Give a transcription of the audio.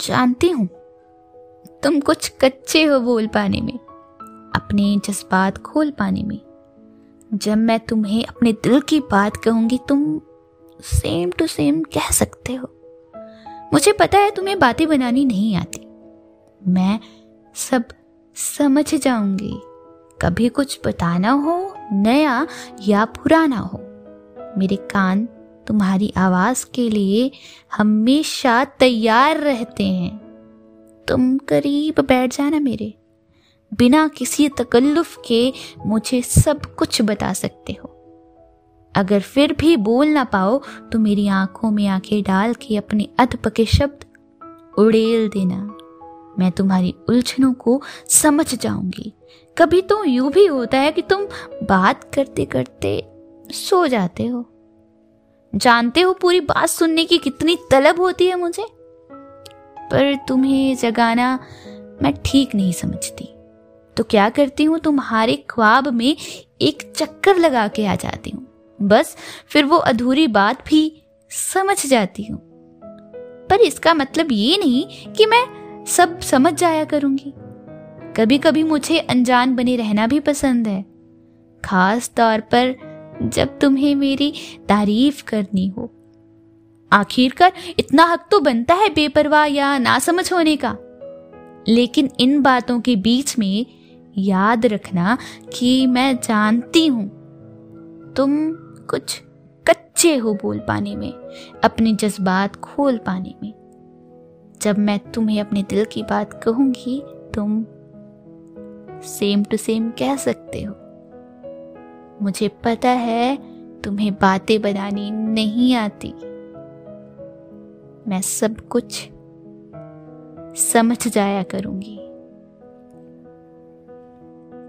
जानती हूँ। तुम कुछ कच्चे हो बोल पाने में, अपने जज्बात खोल पाने में। जब मैं तुम्हें अपने दिल की बात कहूँगी, तुम सेम टू सेम कह सकते हो। मुझे पता है तुम्हें बातें बनानी नहीं आती। मैं सब समझ जाऊँगी। कभी कुछ बताना हो, नया या पुराना हो, मेरे कान तुम्हारी आवाज़ के लिए हमेशा तैयार रहते हैं। तुम करीब बैठ जाना मेरे। बिना किसी तकल्लुफ के मुझे सब कुछ बता सकते हो। अगर फिर भी बोल ना पाओ तो मेरी आँखों में आँखें डाल के अपने अधपके शब्द उड़ेल देना। मैं तुम्हारी उलझनों को समझ जाऊँगी। कभी तो यूँ भी होता है कि तुम बात करते करते सो जाते हो। जानते हो पूरी बात सुनने की कितनी तलब होती है मुझे? पर तुम्हें जगाना मैं ठीक नहीं समझती। तो क्या करती हूँ, तुम्हारे ख्वाब में एक चक्कर लगा के आ जाती हूँ। बस फिर वो अधूरी बात भी समझ जाती हूँ। पर इसका मतलब ये नहीं कि मैं सब समझ जाया करूँगी। कभी कभी मुझे अनजान बने रहना भी पसंद है। खास तौर पर जब तुम्हें मेरी तारीफ़ करनी हो। आखिरकार इतना हक तो बनता है बेपरवाह या नासमझ होने का। लेकिन इन बातों के बीच में याद रखना कि मैं जानती हूँ, तुम कुछ कच्चे हो बोल पाने में, अपने जज्बात खोल पाने में। जब मैं तुम्हें अपने दिल की बात कहूँगी, तुम सेम टू सेम कह सकते हो। मुझे पता है तुम्हें बातें बनानी नहीं आती। मैं सब कुछ समझ जाया करूँगी।